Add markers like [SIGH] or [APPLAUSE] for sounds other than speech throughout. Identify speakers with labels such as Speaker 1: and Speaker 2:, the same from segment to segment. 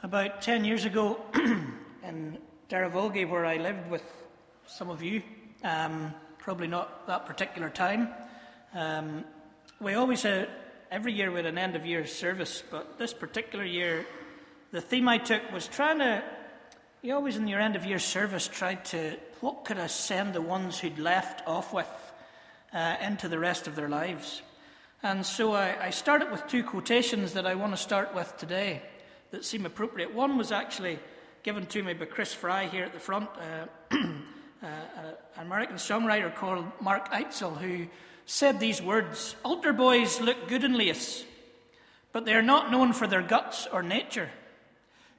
Speaker 1: About 10 years ago [CLEARS THROAT] in Derryvolgie, where I lived with some of you, um, probably not that particular time, um, we always, uh, every year, we had an end of year service, but this particular year, the theme I took was trying to, you always in your end of year service tried to, what could I send the ones who'd left off with uh, into the rest of their lives? And so I, I started with two quotations that I want to start with today that seem appropriate. One was actually given to me by Chris Fry here at the front, [CLEARS THROAT] uh, uh, an American songwriter called Mark Eitzel, who said these words Altar boys look good in lace, but they are not known for their guts or nature.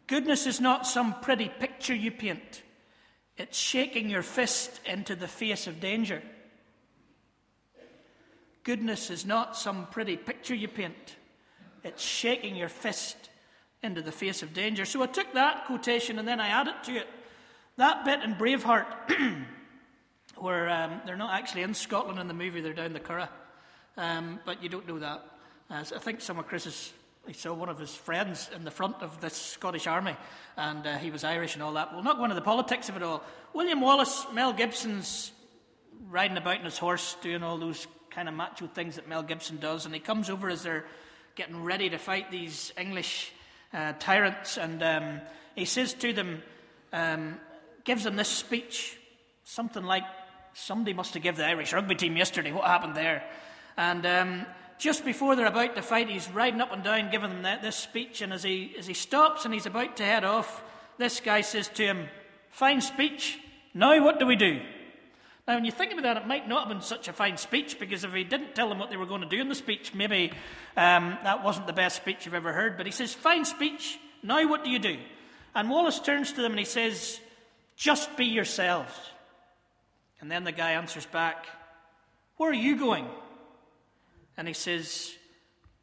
Speaker 1: Goodness is not some pretty picture you paint, it's shaking your fist into the face of danger. Goodness is not some pretty picture you paint, it's shaking your fist into the face of danger. So I took that quotation and then I added to it that bit in Braveheart, [CLEARS THROAT] where um, they're not actually in Scotland in the movie, they're down the Curragh. Um, but you don't know that. Uh, I think some of Chris's, he saw one of his friends in the front of this Scottish army, and uh, he was Irish and all that. We'll not going into the politics of it all. William Wallace, Mel Gibson's riding about on his horse, doing all those kind of macho things that Mel Gibson does, and he comes over as they're getting ready to fight these English uh, tyrants, and um, he says to them, um, gives them this speech, something like, somebody must have given the Irish rugby team yesterday, what happened there? And um, just before they're about to fight, he's riding up and down giving them that, this speech, and as he, as he stops and he's about to head off, this guy says to him, Fine speech, now what do we do? Now, when you think about that, it might not have been such a fine speech because if he didn't tell them what they were going to do in the speech, maybe um, that wasn't the best speech you've ever heard. But he says, Fine speech, now what do you do? And Wallace turns to them and he says, Just be yourselves. And then the guy answers back, Where are you going? And he says,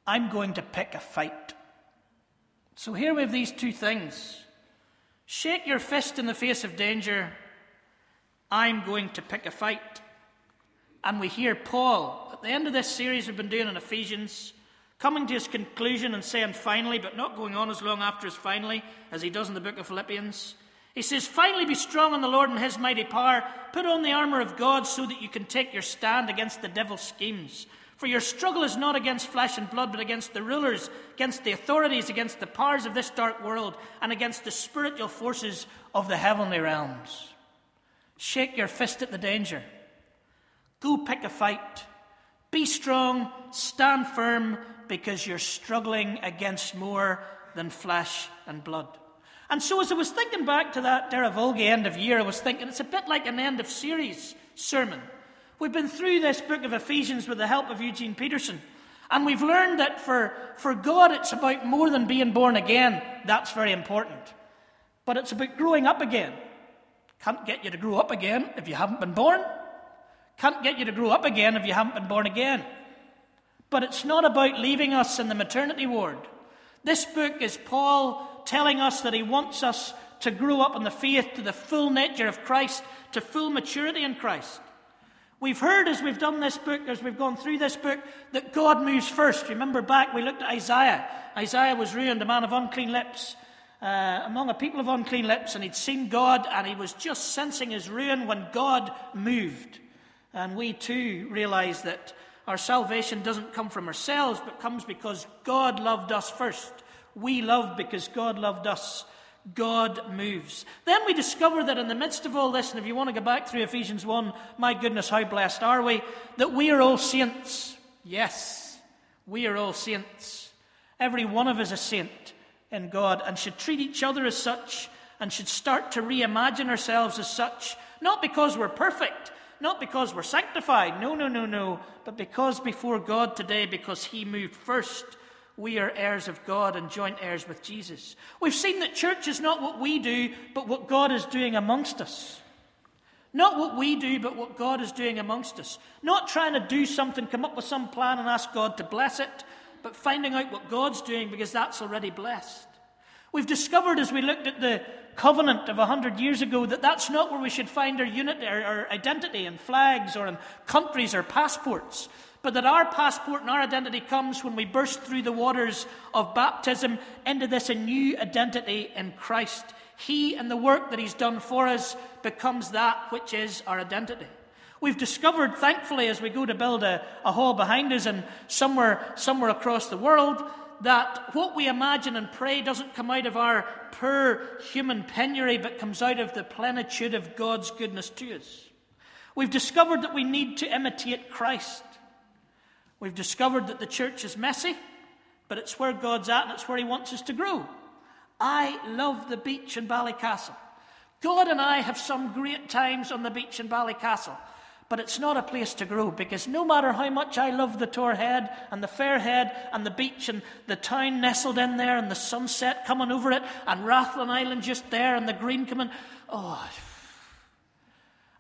Speaker 1: I'm going to pick a fight. So here we have these two things shake your fist in the face of danger I'm going to pick a fight. And we hear Paul, at the end of this series we've been doing in Ephesians, coming to his conclusion and saying finally, but not going on as long after as finally, as he does in the book of Philippians. He says, Finally, be strong in the Lord and his mighty power. Put on the armour of God so that you can take your stand against the devil's schemes. For your struggle is not against flesh and blood, but against the rulers, against the authorities, against the powers of this dark world, and against the spiritual forces of the heavenly realms. Shake your fist at the danger. Go pick a fight. Be strong, stand firm, because you're struggling against more than flesh and blood. And so, as I was thinking back to that Derryvolgie end of year, I was thinking it's a bit like an end of series sermon. We've been through this book of Ephesians with the help of Eugene Peterson, and we've learned that for, for God, it's about more than being born again. That's very important. But it's about growing up again. Can't get you to grow up again if you haven't been born. Can't get you to grow up again if you haven't been born again. But it's not about leaving us in the maternity ward. This book is Paul telling us that he wants us to grow up in the faith to the full nature of Christ, to full maturity in Christ. We've heard as we've done this book, as we've gone through this book, that God moves first. Remember back, we looked at Isaiah. Isaiah was ruined, a man of unclean lips uh, among a people of unclean lips, and he'd seen God, and he was just sensing his ruin when God moved. And we too realize that our salvation doesn't come from ourselves, but comes because God loved us first. We love because God loved us. God moves. Then we discover that in the midst of all this, and if you want to go back through Ephesians 1, my goodness, how blessed are we, that we are all saints. Yes, we are all saints. Every one of us a saint in God and should treat each other as such and should start to reimagine ourselves as such, not because we're perfect, not because we're sanctified, no, no, no, no, but because before God today, because He moved first, we are heirs of God and joint heirs with Jesus. We've seen that church is not what we do, but what God is doing amongst us. Not what we do, but what God is doing amongst us. Not trying to do something, come up with some plan and ask God to bless it, but finding out what God's doing because that's already blessed. We've discovered as we looked at the covenant of a hundred years ago that that's not where we should find our unity, our, our identity in flags or in countries or passports, but that our passport and our identity comes when we burst through the waters of baptism into this a new identity in Christ. He and the work that He's done for us becomes that which is our identity. We've discovered, thankfully, as we go to build a, a hall behind us and somewhere, somewhere across the world, that what we imagine and pray doesn't come out of our poor human penury, but comes out of the plenitude of God's goodness to us. We've discovered that we need to imitate Christ. We've discovered that the church is messy, but it's where God's at and it's where He wants us to grow. I love the beach in Ballycastle. God and I have some great times on the beach in Ballycastle. But it's not a place to grow because no matter how much I love the Tor Head and the Fair Head and the beach and the town nestled in there and the sunset coming over it and Rathlin Island just there and the green coming, oh,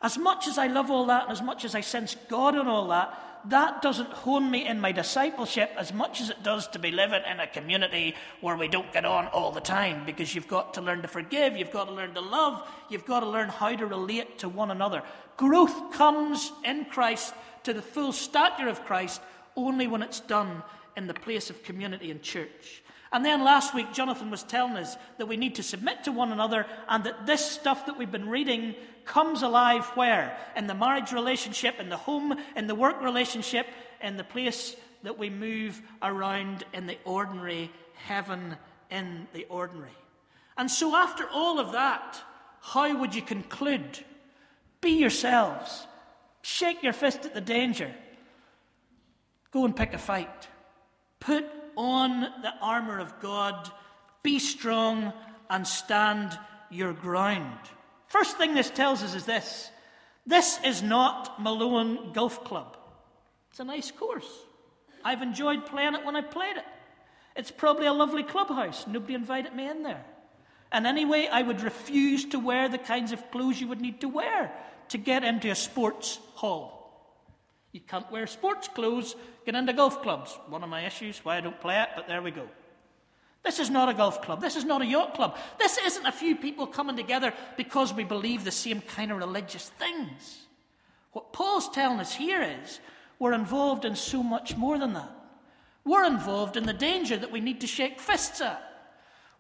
Speaker 1: as much as I love all that and as much as I sense God in all that, that doesn't hone me in my discipleship as much as it does to be living in a community where we don't get on all the time because you've got to learn to forgive, you've got to learn to love, you've got to learn how to relate to one another. Growth comes in Christ to the full stature of Christ only when it's done in the place of community and church. And then last week, Jonathan was telling us that we need to submit to one another and that this stuff that we've been reading comes alive where? In the marriage relationship, in the home, in the work relationship, in the place that we move around in the ordinary, heaven in the ordinary. And so, after all of that, how would you conclude? Be yourselves. Shake your fist at the danger. Go and pick a fight. Put on the armour of God. Be strong and stand your ground. First thing this tells us is this this is not Malone Golf Club. It's a nice course. I've enjoyed playing it when I played it. It's probably a lovely clubhouse. Nobody invited me in there. And anyway, I would refuse to wear the kinds of clothes you would need to wear to get into a sports hall. You can't wear sports clothes, get into golf clubs. One of my issues, why I don't play it, but there we go. This is not a golf club. This is not a yacht club. This isn't a few people coming together because we believe the same kind of religious things. What Paul's telling us here is we're involved in so much more than that. We're involved in the danger that we need to shake fists at.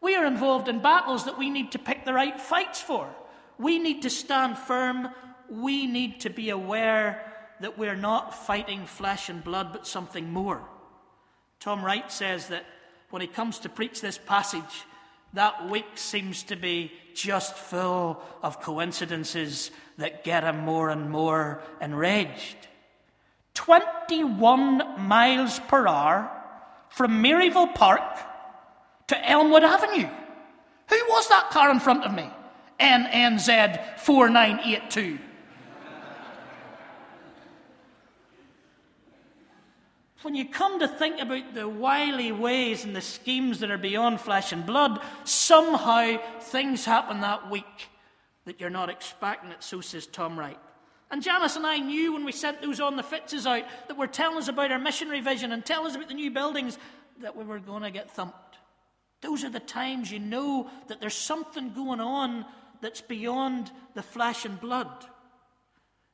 Speaker 1: We are involved in battles that we need to pick the right fights for. We need to stand firm. We need to be aware that we're not fighting flesh and blood, but something more. Tom Wright says that when he comes to preach this passage, that week seems to be just full of coincidences that get him more and more enraged. 21 miles per hour from Maryville Park to Elmwood Avenue. Who was that car in front of me? NNZ 4982. When you come to think about the wily ways and the schemes that are beyond flesh and blood, somehow things happen that week that you're not expecting it, so says Tom Wright. And Janice and I knew when we sent those on the Fitzes out that were telling us about our missionary vision and telling us about the new buildings that we were going to get thumped. Those are the times you know that there's something going on that's beyond the flesh and blood.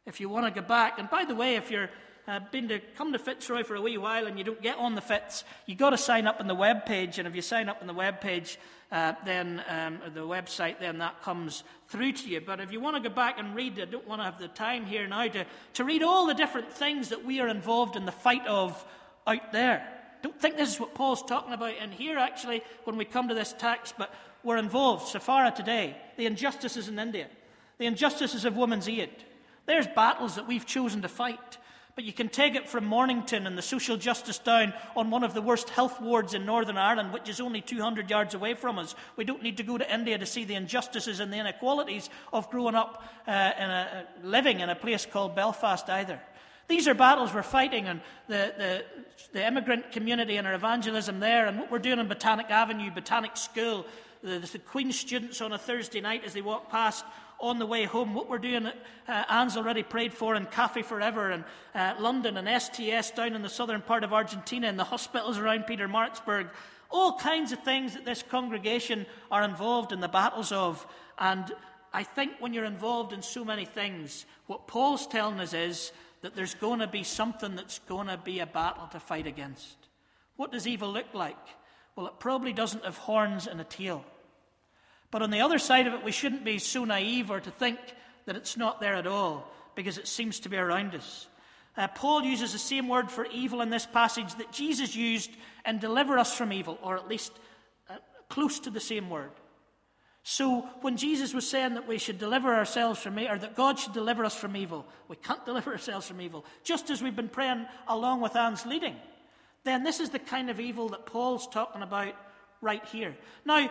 Speaker 1: If you want to go back, and by the way, if you're uh, been to come to Fitzroy for a wee while and you don't get on the Fitz, you've got to sign up on the web page. And if you sign up on the web page, uh, then um, the website, then that comes through to you. But if you want to go back and read, I don't want to have the time here now to, to read all the different things that we are involved in the fight of out there. Don't think this is what Paul's talking about in here, actually, when we come to this text, but we're involved. Safara today, the injustices in India, the injustices of women's aid. There's battles that we've chosen to fight. But you can take it from Mornington and the social justice down on one of the worst health wards in Northern Ireland, which is only 200 yards away from us. We don't need to go to India to see the injustices and the inequalities of growing up uh, in a, uh, living in a place called Belfast either. These are battles we're fighting, and the, the, the immigrant community and our evangelism there, and what we're doing in Botanic Avenue, Botanic School, the, the Queen's students on a Thursday night as they walk past on the way home. What we're doing, uh, Anne's already prayed for in Cafe Forever and uh, London and STS down in the southern part of Argentina and the hospitals around Pietermaritzburg. all kinds of things that this congregation are involved in the battles of. And I think when you're involved in so many things, what Paul's telling us is that there's going to be something that's going to be a battle to fight against. What does evil look like? Well, it probably doesn't have horns and a tail. But on the other side of it, we shouldn't be so naive or to think that it's not there at all, because it seems to be around us. Uh, Paul uses the same word for evil in this passage that Jesus used in deliver us from evil, or at least uh, close to the same word. So when Jesus was saying that we should deliver ourselves from evil, or that God should deliver us from evil, we can't [LAUGHS] deliver ourselves from evil, just as we've been praying along with Anne's leading, then this is the kind of evil that Paul's talking about right here. Now,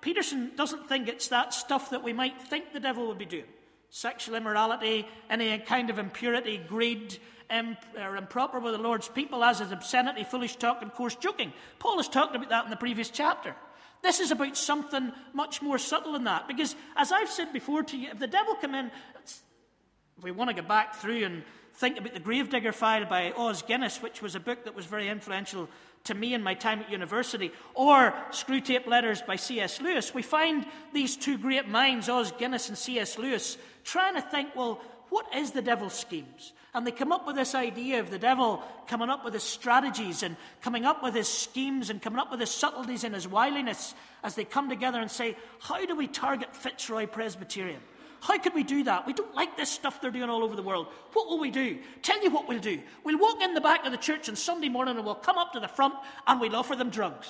Speaker 1: Peterson doesn't think it's that stuff that we might think the devil would be doing sexual immorality, any kind of impurity, greed, imp- or improper with the Lord's people, as is obscenity, foolish talk, and coarse joking. Paul has talked about that in the previous chapter. This is about something much more subtle than that. Because, as I've said before to you, if the devil come in, if we want to go back through and think about the Gravedigger file by Os Guinness, which was a book that was very influential to me in my time at university, or Screwtape Letters by C.S. Lewis, we find these two great minds, Os Guinness and C.S. Lewis, trying to think, well, what is the devil's schemes? And they come up with this idea of the devil coming up with his strategies and coming up with his schemes and coming up with his subtleties and his wiliness as they come together and say, How do we target Fitzroy Presbyterian? How could we do that? We don't like this stuff they're doing all over the world. What will we do? Tell you what we'll do. We'll walk in the back of the church on Sunday morning and we'll come up to the front and we'll offer them drugs.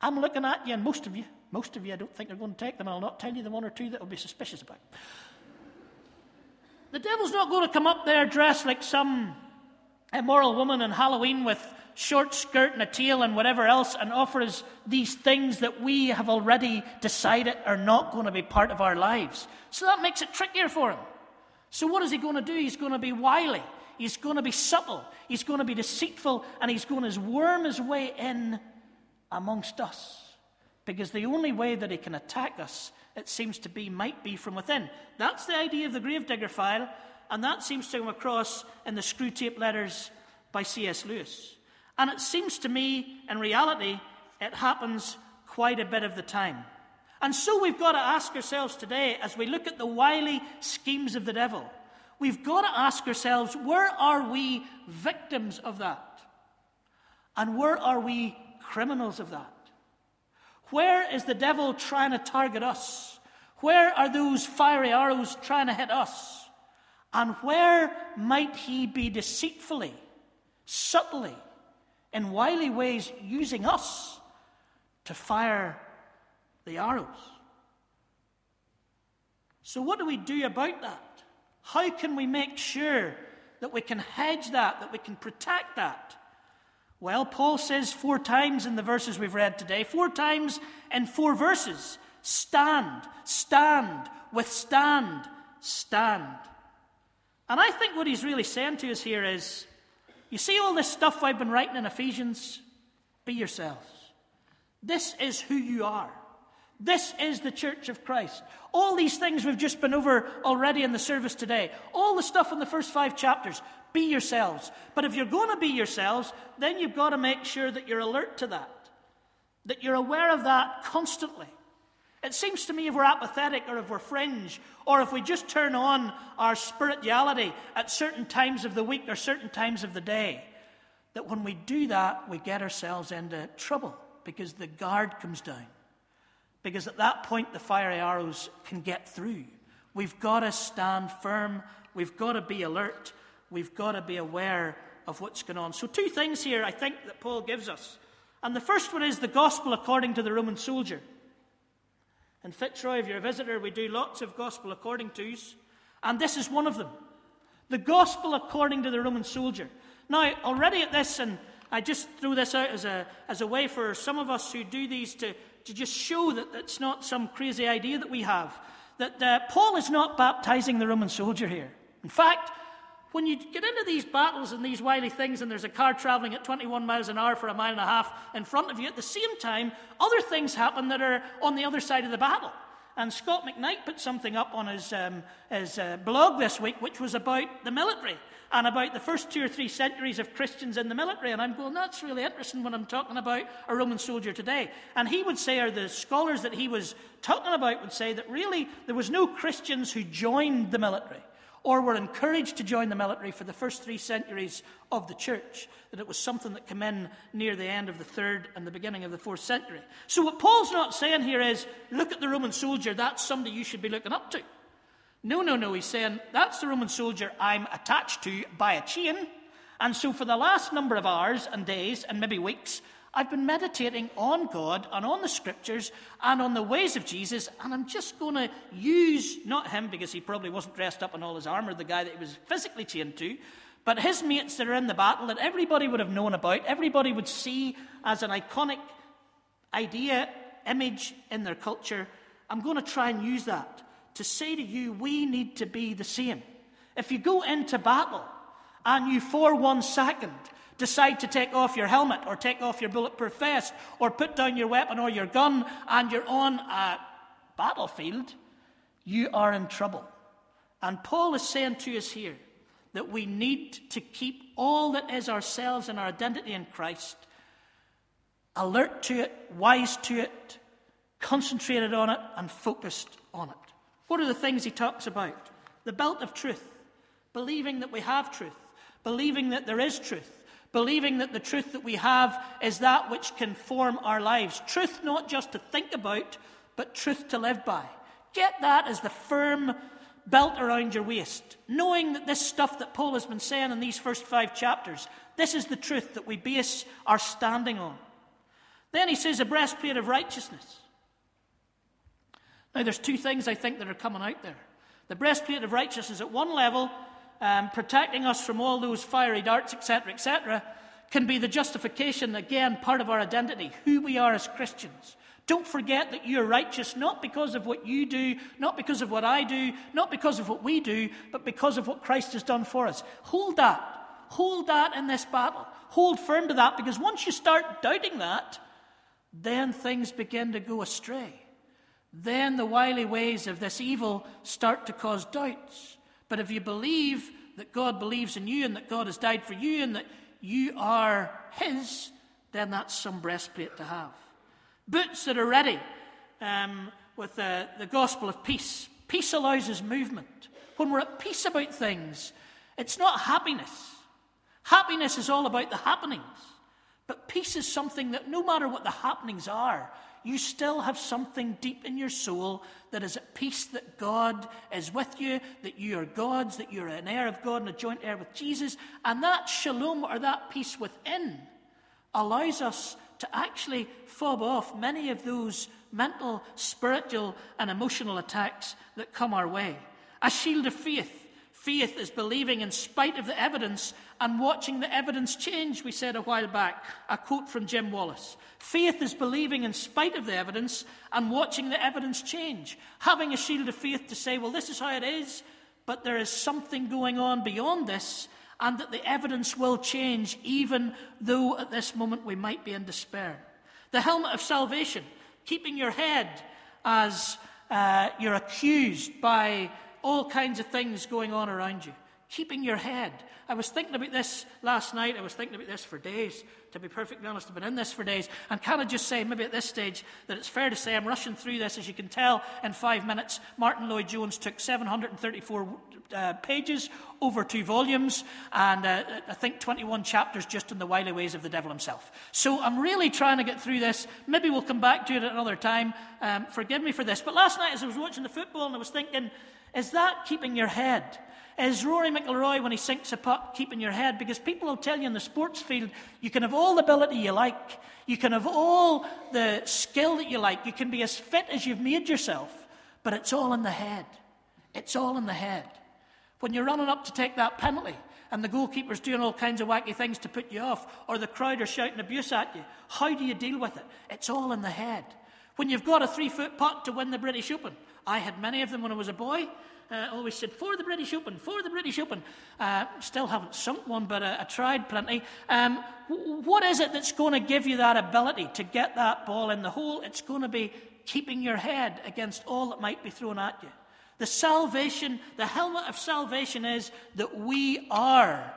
Speaker 1: I'm looking at you, and most of you, most of you, I don't think are going to take them, I'll not tell you the one or two that will be suspicious about. The devil's not going to come up there dressed like some immoral woman on Halloween with short skirt and a tail and whatever else and offers these things that we have already decided are not going to be part of our lives. So that makes it trickier for him. So, what is he going to do? He's going to be wily, he's going to be subtle, he's going to be deceitful, and he's going to worm his way in amongst us. Because the only way that he can attack us it seems to be, might be from within. That's the idea of the gravedigger file, and that seems to come across in the Screwtape letters by C.S. Lewis. And it seems to me, in reality, it happens quite a bit of the time. And so we've got to ask ourselves today, as we look at the wily schemes of the devil, we've got to ask ourselves, where are we victims of that? And where are we criminals of that? Where is the devil trying to target us? Where are those fiery arrows trying to hit us? And where might he be deceitfully, subtly, in wily ways using us to fire the arrows? So, what do we do about that? How can we make sure that we can hedge that, that we can protect that? Well, Paul says four times in the verses we've read today, four times in four verses stand, stand, withstand, stand. And I think what he's really saying to us here is you see all this stuff I've been writing in Ephesians? Be yourselves. This is who you are. This is the church of Christ. All these things we've just been over already in the service today, all the stuff in the first five chapters, be yourselves. But if you're going to be yourselves, then you've got to make sure that you're alert to that, that you're aware of that constantly. It seems to me if we're apathetic or if we're fringe or if we just turn on our spirituality at certain times of the week or certain times of the day, that when we do that, we get ourselves into trouble because the guard comes down. Because at that point, the fiery arrows can get through. We've got to stand firm. We've got to be alert. We've got to be aware of what's going on. So, two things here I think that Paul gives us. And the first one is the gospel according to the Roman soldier. In Fitzroy, if you're a visitor, we do lots of gospel according to's, and this is one of them. The gospel according to the Roman soldier. Now, already at this, and I just throw this out as a, as a way for some of us who do these to, to just show that it's not some crazy idea that we have. That uh, Paul is not baptizing the Roman soldier here. In fact, when you get into these battles and these wily things, and there's a car traveling at 21 miles an hour for a mile and a half in front of you, at the same time, other things happen that are on the other side of the battle. And Scot McKnight put something up on his, um, his uh, blog this week, which was about the military and about the first two or three centuries of Christians in the military. And I'm going, that's really interesting when I'm talking about a Roman soldier today. And he would say, or the scholars that he was talking about would say, that really there was no Christians who joined the military or were encouraged to join the military for the first three centuries of the church, that it was something that came in near the end of the third and the beginning of the fourth century. So, what Paul's not saying here is, look at the Roman soldier, that's somebody you should be looking up to. No, no, no, he's saying, that's the Roman soldier I'm attached to by a chain. And so, for the last number of hours and days and maybe weeks, I've been meditating on God and on the scriptures and on the ways of Jesus, and I'm just going to use, not him because he probably wasn't dressed up in all his armor, the guy that he was physically chained to, but his mates that are in the battle that everybody would have known about, everybody would see as an iconic idea, image in their culture. I'm going to try and use that to say to you, we need to be the same. If you go into battle and you, for one second, decide to take off your helmet or take off your bulletproof vest or put down your weapon or your gun and you're on a battlefield, you are in trouble. And Paul is saying to us here that we need to keep all that is ourselves and our identity in Christ alert to it, wise to it, concentrated on it, and focused on it. What are the things he talks about? The belt of truth, believing that we have truth, believing that there is truth, believing that the truth that we have is that which can form our lives. Truth not just to think about, but truth to live by. Get that as the firm belt around your waist, knowing that this stuff that Paul has been saying in these first five chapters, this is the truth that we base our standing on. Then he says, a breastplate of righteousness. Now, there's two things I think that are coming out there. The breastplate of righteousness at one level um, protecting us from all those fiery darts, etc., etc., can be the justification, again, part of our identity, who we are as Christians. Don't forget that you're righteous not because of what you do, not because of what I do, not because of what we do, but because of what Christ has done for us. Hold that. Hold that in this battle. Hold firm to that because once you start doubting that, then things begin to go astray. Then the wily ways of this evil start to cause doubts. But if you believe that God believes in you and that God has died for you and that you are His, then that's some breastplate to have. Boots that are ready um, with the, the gospel of peace. Peace allows us movement. When we're at peace about things, it's not happiness. Happiness is all about the happenings. But peace is something that no matter what the happenings are, you still have something deep in your soul that is at peace that God is with you, that you are God's, that you're an heir of God and a joint heir with Jesus. And that shalom or that peace within allows us to actually fob off many of those mental, spiritual, and emotional attacks that come our way. A shield of faith Faith is believing in spite of the evidence and watching the evidence change, we said a while back. A quote from Jim Wallis Faith is believing in spite of the evidence and watching the evidence change. Having a shield of faith to say, well, this is how it is, but there is something going on beyond this, and that the evidence will change, even though at this moment we might be in despair. The helmet of salvation, keeping your head as uh, you're accused by all kinds of things going on around you. Keeping your head. I was thinking about this last night. I was thinking about this for days. To be perfectly honest, I've been in this for days. And can I just say, maybe at this stage, that it's fair to say I'm rushing through this. As you can tell, in five minutes, Martyn Lloyd-Jones took 734 uh, pages over two volumes, and uh, I think 21 chapters just in the wily ways of the devil himself. So I'm really trying to get through this. Maybe we'll come back to it at another time. Um, forgive me for this. But last night, as I was watching the football, and I was thinking, is that keeping your head? Is Rory McIlroy, when he sinks a putt, keeping your head? Because people will tell you in the sports field, you can have all the ability you like, you can have all the skill that you like, you can be as fit as you've made yourself, but it's all in the head. It's all in the head. When you're running up to take that penalty, and the goalkeeper's doing all kinds of wacky things to put you off, or the crowd are shouting abuse at you, how do you deal with it? It's all in the head. When you've got a three foot putt to win the British Open, I had many of them when I was a boy. Uh, always said, for the British Open, for the British Open. Uh, still haven't sunk one, but uh, I tried plenty. Um, what is it that's going to give you that ability to get that ball in the hole? It's going to be keeping your head against all that might be thrown at you. The salvation, the helmet of salvation is that we are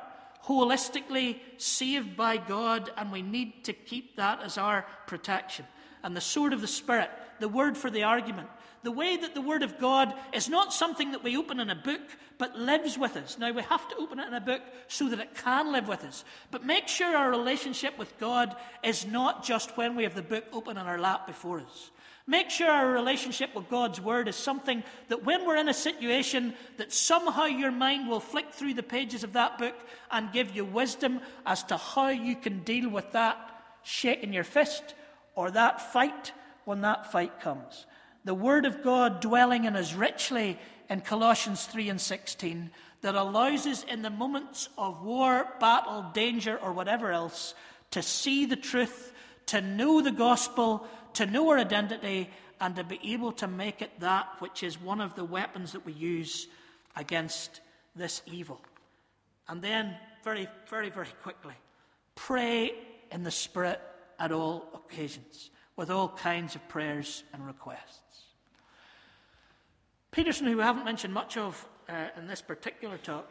Speaker 1: holistically saved by God, and we need to keep that as our protection. And the sword of the Spirit, the word for the argument, the way that the Word of God is not something that we open in a book, but lives with us. Now, we have to open it in a book so that it can live with us. But make sure our relationship with God is not just when we have the book open in our lap before us. Make sure our relationship with God's Word is something that when we're in a situation, that somehow your mind will flick through the pages of that book and give you wisdom as to how you can deal with that shaking your fist or that fight when that fight comes. The Word of God dwelling in us richly in Colossians 3 and 16 that allows us in the moments of war, battle, danger, or whatever else to see the truth, to know the gospel, to know our identity, and to be able to make it that which is one of the weapons that we use against this evil. And then, very, very, very quickly, pray in the Spirit at all occasions with all kinds of prayers and requests. Peterson, who we haven't mentioned much of uh, in this particular talk,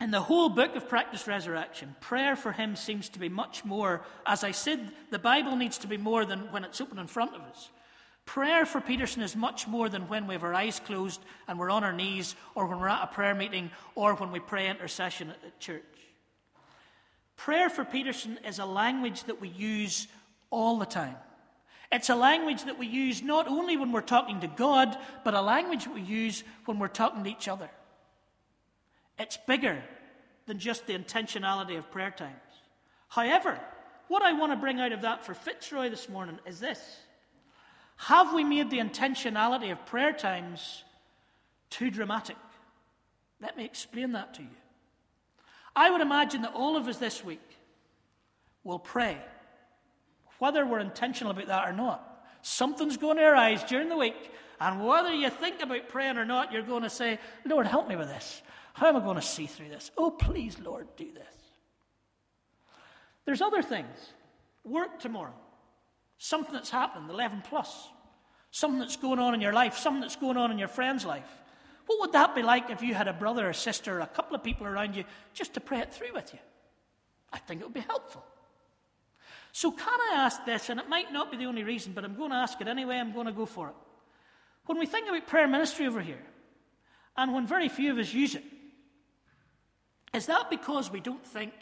Speaker 1: in the whole book of Practice Resurrection, prayer for him seems to be much more, as I said, the Bible needs to be more than when it's open in front of us. Prayer for Peterson is much more than when we have our eyes closed and we're on our knees, or when we're at a prayer meeting, or when we pray intercession at, at church. Prayer for Peterson is a language that we use all the time. It's a language that we use not only when we're talking to God, but a language we use when we're talking to each other. It's bigger than just the intentionality of prayer times. However, what I want to bring out of that for Fitzroy this morning is this Have we made the intentionality of prayer times too dramatic? Let me explain that to you. I would imagine that all of us this week will pray whether we're intentional about that or not. Something's going to arise during the week, and whether you think about praying or not, you're going to say, Lord, help me with this. How am I going to see through this? Oh, please, Lord, do this. There's other things. Work tomorrow. Something that's happened, 11 plus. Something that's going on in your life, something that's going on in your friend's life. What would that be like if you had a brother or sister or a couple of people around you just to pray it through with you? I think it would be helpful. So, can I ask this? And it might not be the only reason, but I'm going to ask it anyway. I'm going to go for it. When we think about prayer ministry over here, and when very few of us use it, is that because we don't think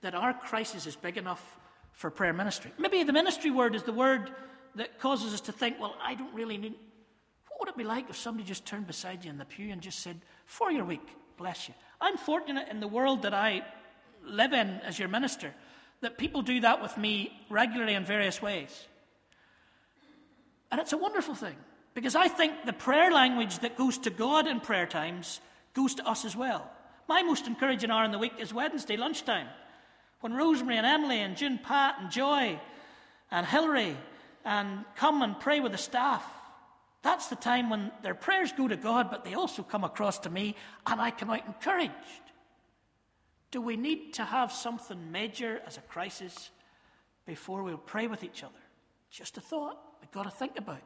Speaker 1: that our crisis is big enough for prayer ministry? Maybe the ministry word is the word that causes us to think, well, I don't really need. What would it be like if somebody just turned beside you in the pew and just said, For your week, bless you? I'm fortunate in the world that I live in as your minister that people do that with me regularly in various ways. And it's a wonderful thing because I think the prayer language that goes to God in prayer times goes to us as well. My most encouraging hour in the week is Wednesday lunchtime when Rosemary and Emily and June Pat and Joy and Hilary and come and pray with the staff. That's the time when their prayers go to God, but they also come across to me and I come out encouraged. Do we need to have something major as a crisis before we'll pray with each other? Just a thought we've got to think about.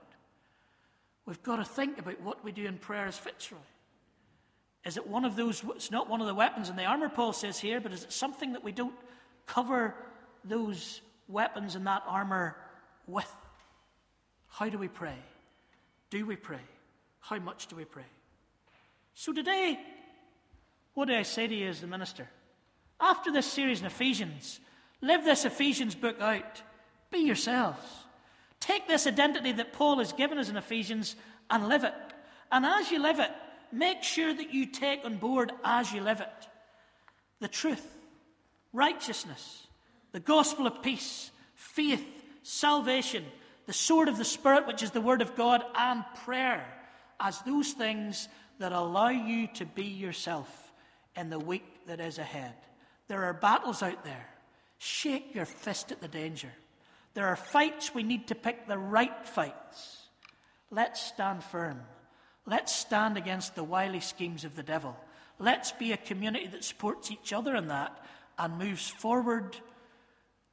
Speaker 1: We've got to think about what we do in prayer as Fitzroy. Is it one of those, it's not one of the weapons in the armour, Paul says here, but is it something that we don't cover those weapons and that armour with? How do we pray? Do we pray? How much do we pray? So today, what do I say to you as the minister? After this series in Ephesians, live this Ephesians book out. Be yourselves. Take this identity that Paul has given us in Ephesians and live it. And as you live it, make sure that you take on board as you live it the truth, righteousness, the gospel of peace, faith, salvation, the sword of the Spirit, which is the word of God, and prayer as those things that allow you to be yourself in the week that is ahead. There are battles out there. Shake your fist at the danger. There are fights we need to pick the right fights. Let's stand firm. Let's stand against the wily schemes of the devil. Let's be a community that supports each other in that and moves forward,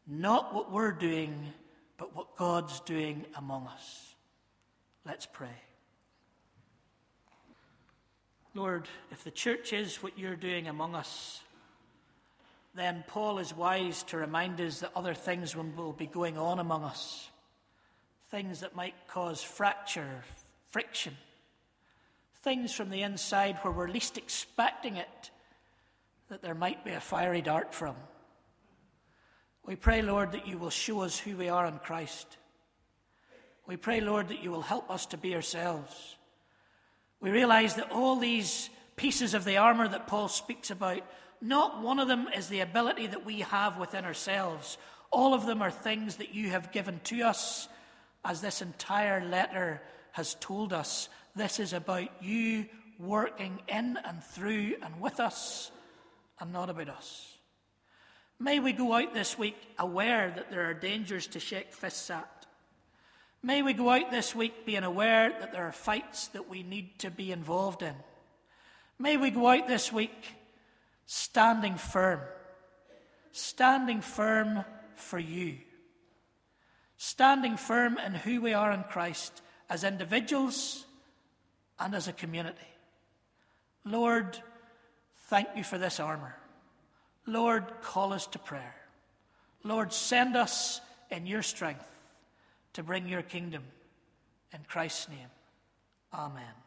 Speaker 1: not what we're doing, but what God's doing among us. Let's pray. Lord, if the church is what you're doing among us, then Paul is wise to remind us that other things will be going on among us. Things that might cause fracture, friction. Things from the inside where we're least expecting it, that there might be a fiery dart from. We pray, Lord, that you will show us who we are in Christ. We pray, Lord, that you will help us to be ourselves. We realize that all these pieces of the armor that Paul speaks about not one of them is the ability that we have within ourselves. All of them are things that you have given to us, as this entire letter has told us. This is about you working in and through and with us, and not about us. May we go out this week aware that there are dangers to shake fists at. May we go out this week being aware that there are fights that we need to be involved in. May we go out this week standing firm, standing firm for you, standing firm in who we are in Christ as individuals and as a community. Lord, thank you for this armour. Lord, call us to prayer. Lord, send us in your strength to bring your kingdom. In Christ's name, amen.